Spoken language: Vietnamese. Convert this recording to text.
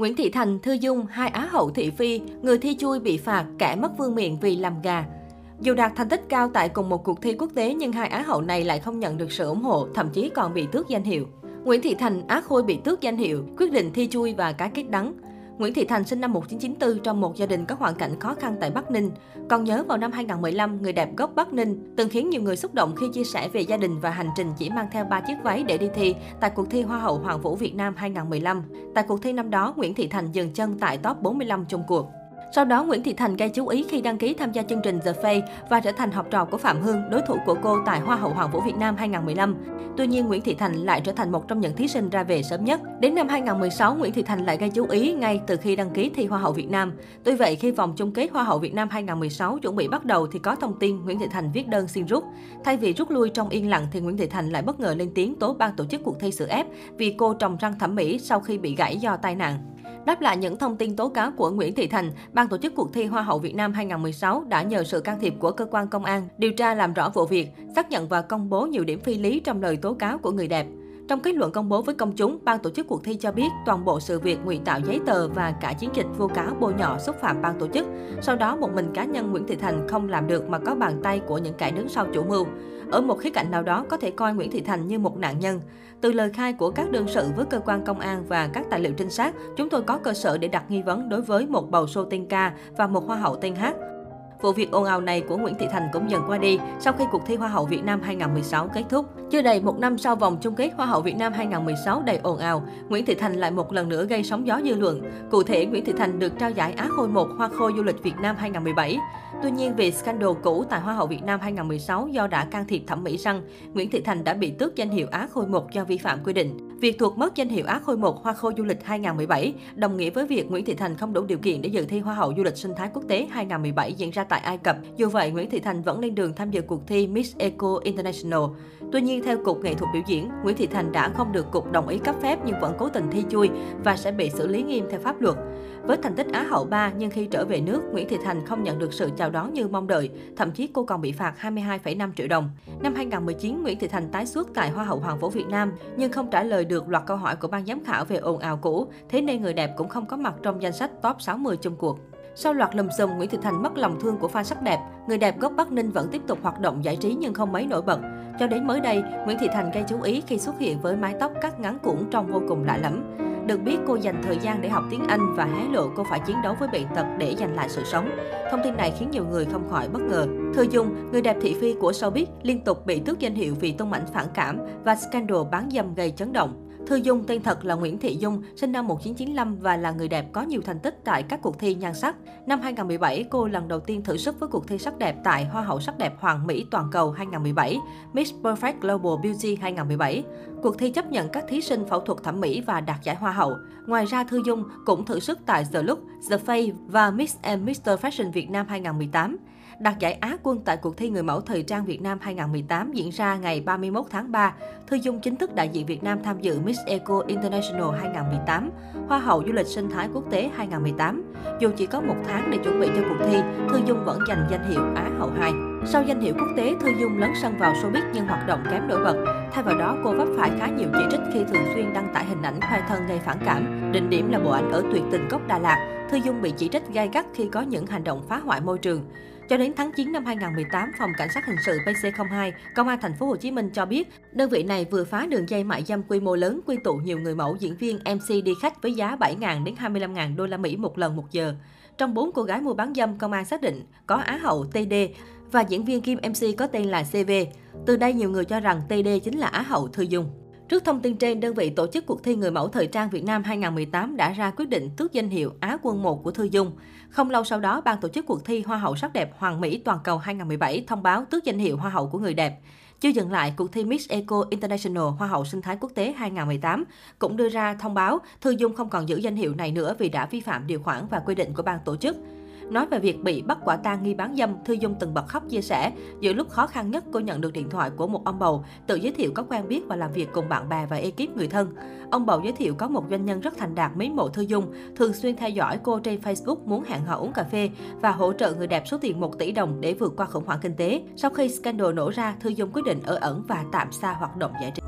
Nguyễn Thị Thành, Thư Dung, hai Á hậu thị phi, người thi chui bị phạt, kẻ mất vương miện vì làm gà. Dù đạt thành tích cao tại cùng một cuộc thi quốc tế nhưng hai Á hậu này lại không nhận được sự ủng hộ, thậm chí còn bị tước danh hiệu. Nguyễn Thị Thành, Á Khôi bị tước danh hiệu, quyết định thi chui và cá kết đắng. Nguyễn Thị Thành sinh năm 1994 trong một gia đình có hoàn cảnh khó khăn tại Bắc Ninh. Còn nhớ vào năm 2015, người đẹp gốc Bắc Ninh từng khiến nhiều người xúc động khi chia sẻ về gia đình và hành trình chỉ mang theo 3 chiếc váy để đi thi tại cuộc thi Hoa hậu Hoàng vũ Việt Nam 2015. Tại cuộc thi năm đó, Nguyễn Thị Thành dừng chân tại top 45 chung cuộc. Sau đó, Nguyễn Thị Thành gây chú ý khi đăng ký tham gia chương trình The Face và trở thành học trò của Phạm Hương, đối thủ của cô tại Hoa hậu Hoàng vũ Việt Nam 2015. Tuy nhiên, Nguyễn Thị Thành lại trở thành một trong những thí sinh ra về sớm nhất. Đến năm 2016, Nguyễn Thị Thành lại gây chú ý ngay từ khi đăng ký thi Hoa hậu Việt Nam. Tuy vậy, khi vòng chung kết Hoa hậu Việt Nam 2016 chuẩn bị bắt đầu thì có thông tin Nguyễn Thị Thành viết đơn xin rút. Thay vì rút lui trong yên lặng thì Nguyễn Thị Thành lại bất ngờ lên tiếng tố ban tổ chức cuộc thi sự ép vì cô trồng răng thẩm mỹ sau khi bị gãy do tai nạn. Đáp lại những thông tin tố cáo của Nguyễn Thị Thành, ban tổ chức cuộc thi Hoa hậu Việt Nam 2016 đã nhờ sự can thiệp của cơ quan công an điều tra làm rõ vụ việc, xác nhận và công bố nhiều điểm phi lý trong lời tố cáo của người đẹp. Trong kết luận công bố với công chúng, ban tổ chức cuộc thi cho biết toàn bộ sự việc ngụy tạo giấy tờ và cả chiến dịch vô cáo bôi nhọ xúc phạm ban tổ chức. Sau đó, một mình cá nhân Nguyễn Thị Thành không làm được mà có bàn tay của những kẻ đứng sau chủ mưu. Ở một khía cạnh nào đó có thể coi Nguyễn Thị Thành như một nạn nhân. Từ lời khai của các đương sự với cơ quan công an và các tài liệu trinh sát, chúng tôi có cơ sở để đặt nghi vấn đối với một bầu sô tên ca và một hoa hậu tên hát. Vụ việc ồn ào này của Nguyễn Thị Thành cũng dần qua đi sau khi cuộc thi Hoa hậu Việt Nam 2016 kết thúc. Chưa đầy một năm sau vòng chung kết Hoa hậu Việt Nam 2016 đầy ồn ào, Nguyễn Thị Thành lại một lần nữa gây sóng gió dư luận. Cụ thể, Nguyễn Thị Thành được trao giải Á Khôi 1 Hoa Khôi Du lịch Việt Nam 2017. Tuy nhiên, vì scandal cũ tại Hoa hậu Việt Nam 2016 do đã can thiệp thẩm mỹ răng, Nguyễn Thị Thành đã bị tước danh hiệu Á Khôi 1 do vi phạm quy định. Việc thuộc mất danh hiệu Á Khôi 1 Hoa Khôi Du lịch 2017 đồng nghĩa với việc Nguyễn Thị Thành không đủ điều kiện để dự thi Hoa hậu Du lịch sinh thái quốc tế 2017 diễn ra tại Ai Cập. Dù vậy, Nguyễn Thị Thành vẫn lên đường tham dự cuộc thi Miss Eco International. Tuy nhiên, theo Cục Nghệ thuật biểu diễn, Nguyễn Thị Thành đã không được Cục đồng ý cấp phép nhưng vẫn cố tình thi chui và sẽ bị xử lý nghiêm theo pháp luật. Với thành tích Á hậu 3, nhưng khi trở về nước, Nguyễn Thị Thành không nhận được sự chào đón như mong đợi, thậm chí cô còn bị phạt 22,5 triệu đồng. Năm 2019, Nguyễn Thị Thành tái xuất tại Hoa hậu Hoàng vũ Việt Nam, nhưng không trả lời được loạt câu hỏi của ban giám khảo về ồn ào cũ, thế nên người đẹp cũng không có mặt trong danh sách top 60 chung cuộc. Sau loạt lùm xùm, Nguyễn Thị Thành mất lòng thương của fan sắc đẹp. Người đẹp gốc Bắc Ninh vẫn tiếp tục hoạt động giải trí nhưng không mấy nổi bật. Cho đến mới đây, Nguyễn Thị Thành gây chú ý khi xuất hiện với mái tóc cắt ngắn cuộn trông vô cùng lạ lẫm. Được biết, cô dành thời gian để học tiếng Anh và hé lộ cô phải chiến đấu với bệnh tật để giành lại sự sống. Thông tin này khiến nhiều người không khỏi bất ngờ. Thư Dung, người đẹp thị phi của showbiz, liên tục bị tước danh hiệu vì tung ảnh phản cảm và scandal bán dâm gây chấn động. Thư Dung tên thật là Nguyễn Thị Dung, sinh năm 1995 và là người đẹp có nhiều thành tích tại các cuộc thi nhan sắc. Năm 2017, cô lần đầu tiên thử sức với cuộc thi sắc đẹp tại Hoa hậu sắc đẹp Hoàng Mỹ Toàn cầu 2017, Miss Perfect Global Beauty 2017. Cuộc thi chấp nhận các thí sinh phẫu thuật thẩm mỹ và đạt giải Hoa hậu. Ngoài ra, Thư Dung cũng thử sức tại The Look, The Face và Miss and Mr. Fashion Việt Nam 2018 đạt giải Á quân tại cuộc thi người mẫu thời trang Việt Nam 2018 diễn ra ngày 31 tháng 3. Thư Dung chính thức đại diện Việt Nam tham dự Miss Eco International 2018, Hoa hậu du lịch sinh thái quốc tế 2018. Dù chỉ có một tháng để chuẩn bị cho cuộc thi, Thư Dung vẫn giành danh hiệu Á hậu 2. Sau danh hiệu quốc tế, Thư Dung lấn sân vào showbiz nhưng hoạt động kém nổi bật. Thay vào đó, cô vấp phải khá nhiều chỉ trích khi thường xuyên đăng tải hình ảnh khoe thân gây phản cảm. Đỉnh điểm là bộ ảnh ở tuyệt tình cốc Đà Lạt. Thư Dung bị chỉ trích gay gắt khi có những hành động phá hoại môi trường. Cho đến tháng 9 năm 2018, Phòng Cảnh sát hình sự PC02, Công an thành phố Hồ Chí Minh cho biết, đơn vị này vừa phá đường dây mại dâm quy mô lớn quy tụ nhiều người mẫu diễn viên MC đi khách với giá 7.000 đến 25.000 đô la Mỹ một lần một giờ. Trong bốn cô gái mua bán dâm, công an xác định có Á hậu TD và diễn viên kim MC có tên là CV. Từ đây nhiều người cho rằng TD chính là Á hậu Thư Dung. Trước thông tin trên, đơn vị tổ chức cuộc thi người mẫu thời trang Việt Nam 2018 đã ra quyết định tước danh hiệu Á quân 1 của Thư Dung. Không lâu sau đó, ban tổ chức cuộc thi Hoa hậu sắc đẹp Hoàng Mỹ toàn cầu 2017 thông báo tước danh hiệu Hoa hậu của người đẹp. Chưa dừng lại, cuộc thi Miss Eco International Hoa hậu sinh thái quốc tế 2018 cũng đưa ra thông báo Thư Dung không còn giữ danh hiệu này nữa vì đã vi phạm điều khoản và quy định của ban tổ chức. Nói về việc bị bắt quả tang nghi bán dâm, Thư Dung từng bật khóc chia sẻ, giữa lúc khó khăn nhất cô nhận được điện thoại của một ông bầu tự giới thiệu có quen biết và làm việc cùng bạn bè và ekip người thân. Ông bầu giới thiệu có một doanh nhân rất thành đạt mến mộ Thư Dung, thường xuyên theo dõi cô trên Facebook muốn hẹn hò uống cà phê và hỗ trợ người đẹp số tiền 1 tỷ đồng để vượt qua khủng hoảng kinh tế. Sau khi scandal nổ ra, Thư Dung quyết định ở ẩn và tạm xa hoạt động giải trí.